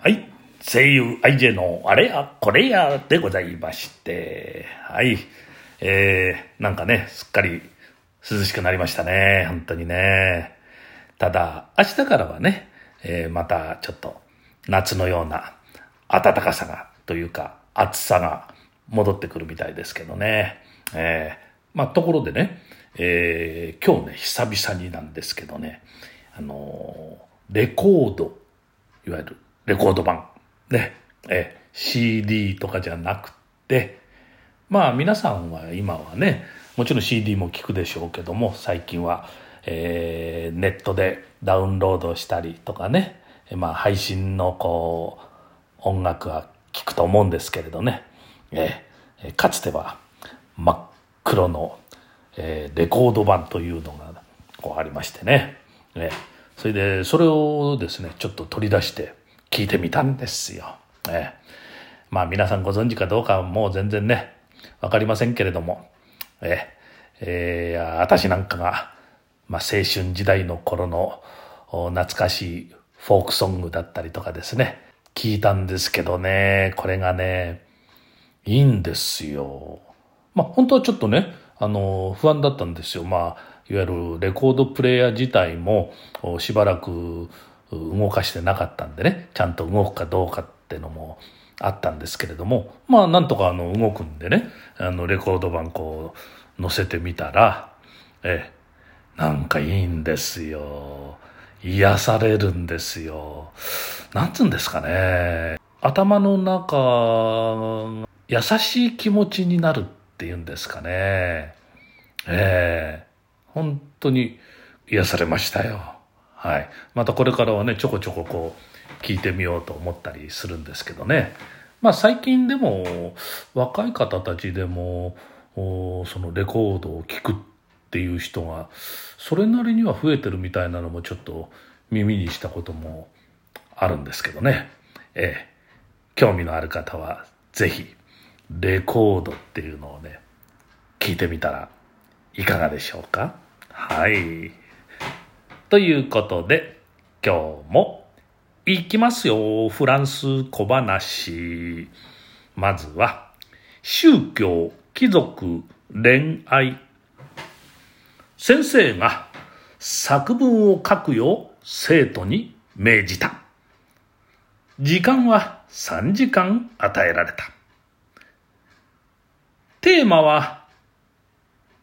はい。声優 IJ のあれやこれやでございまして、はい。えー、なんかね、すっかり涼しくなりましたね。本当にね。ただ、明日からはね、えーまたちょっと夏のような暖かさがというか暑さが戻ってくるみたいですけどね。えーまあところでね、えー今日ね、久々になんですけどね、あのレコード、いわゆるレコード版、ね、え CD とかじゃなくて、まあ皆さんは今はね、もちろん CD も聞くでしょうけども、最近は、えーネットでダウンロードしたりとかね、まあ配信のこう、音楽は聞くと思うんですけれどね、えーかつては真っ黒の、えーレコード版というのがこうありましてね、えーそれでそれをですね、ちょっと取り出して聞いてみたんですよ。えーまあ皆さんご存知かどうかはもう全然ね、わかりませんけれども、えーえー私なんかが、まあ青春時代の頃の懐かしいフォークソングだったりとかですね、聞いたんですけどね、これがね、いいんですよ。まあ本当はちょっとね、あの、不安だったんですよ。まあ、いわゆるレコードプレーヤー自体もしばらく動かしてなかったんでね、ちゃんと動くかどうかってのもあったんですけれども、まあなんとかあの動くんでね、あのレコード版こう載せてみたら、ええ、なんかいいんですよ。癒されるんですよ。なんつうんですかね。頭の中優しい気持ちになるっていうんですかね。ええ本当に癒されましたよ。はい。またこれからはね、ちょこちょここう、聞いてみようと思ったりするんですけどね。まあ最近でも、若い方たちでも、そのレコードを聴くっていう人が、それなりには増えてるみたいなのもちょっと耳にしたこともあるんですけどね。ええ。興味のある方は、ぜひ、レコードっていうのをね、聞いてみたらいかがでしょうか？はい。ということで、今日も行きますよ。フランス小話。まずは、宗教、貴族、恋愛。先生が作文を書くよう生徒に命じた。時間は3時間与えられた。テーマは、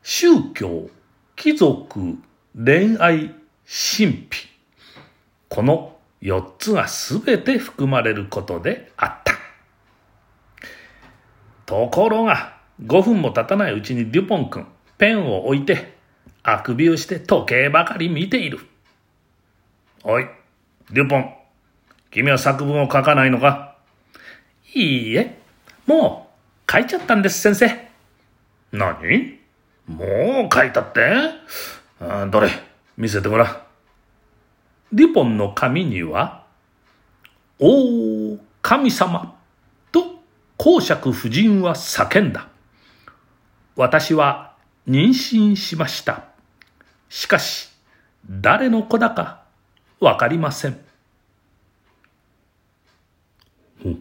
宗教、貴族、恋愛、神秘。この4つがすべて含まれることであった。ところが、5分も経たないうちにデュポン君、ペンを置いて、あくびをして時計ばかり見ている。おい、デュポン、君は作文を書かないのか？いいえ、もう書いちゃったんです、先生。何？もう書いたって？どれ？見せてごらん。デュポンの紙には、おー、神様と公爵夫人は叫んだ。私は妊娠しました。しかし、誰の子だかわかりません。ね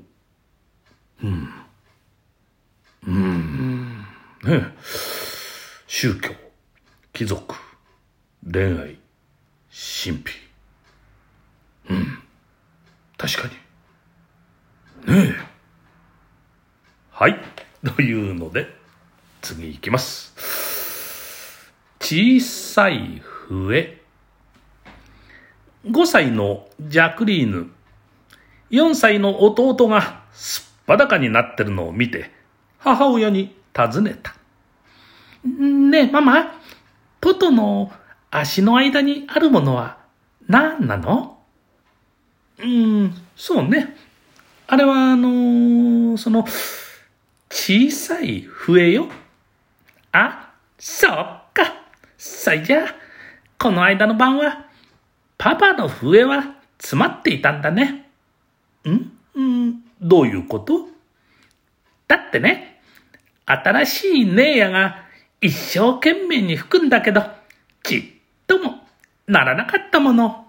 え宗教、貴族、恋愛、神秘。うん。確かに。ねえ。はい。というので、次行きます。小さい笛。5歳のジャクリーヌ。4歳の弟がすっぱだかになってるのを見て、母親に尋ねた。ねえ、ママ、トトの足の間にあるものは何なの？うん、そうね。あれは、あのーその、小さい笛よ。あ、そっか。それじゃあ、この間の晩は、パパの笛は詰まっていたんだね。んうん、どういうこと？だってね、新しい姉やが一生懸命に吹くんだけど、ちっともならなかったもの。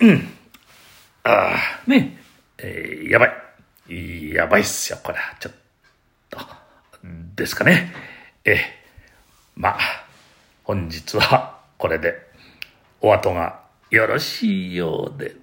うん。ああ、ね。えーやばい。やばいっすよ、これは。ちょっと。ですかね。えーまあ、本日はこれでお後がよろしいようで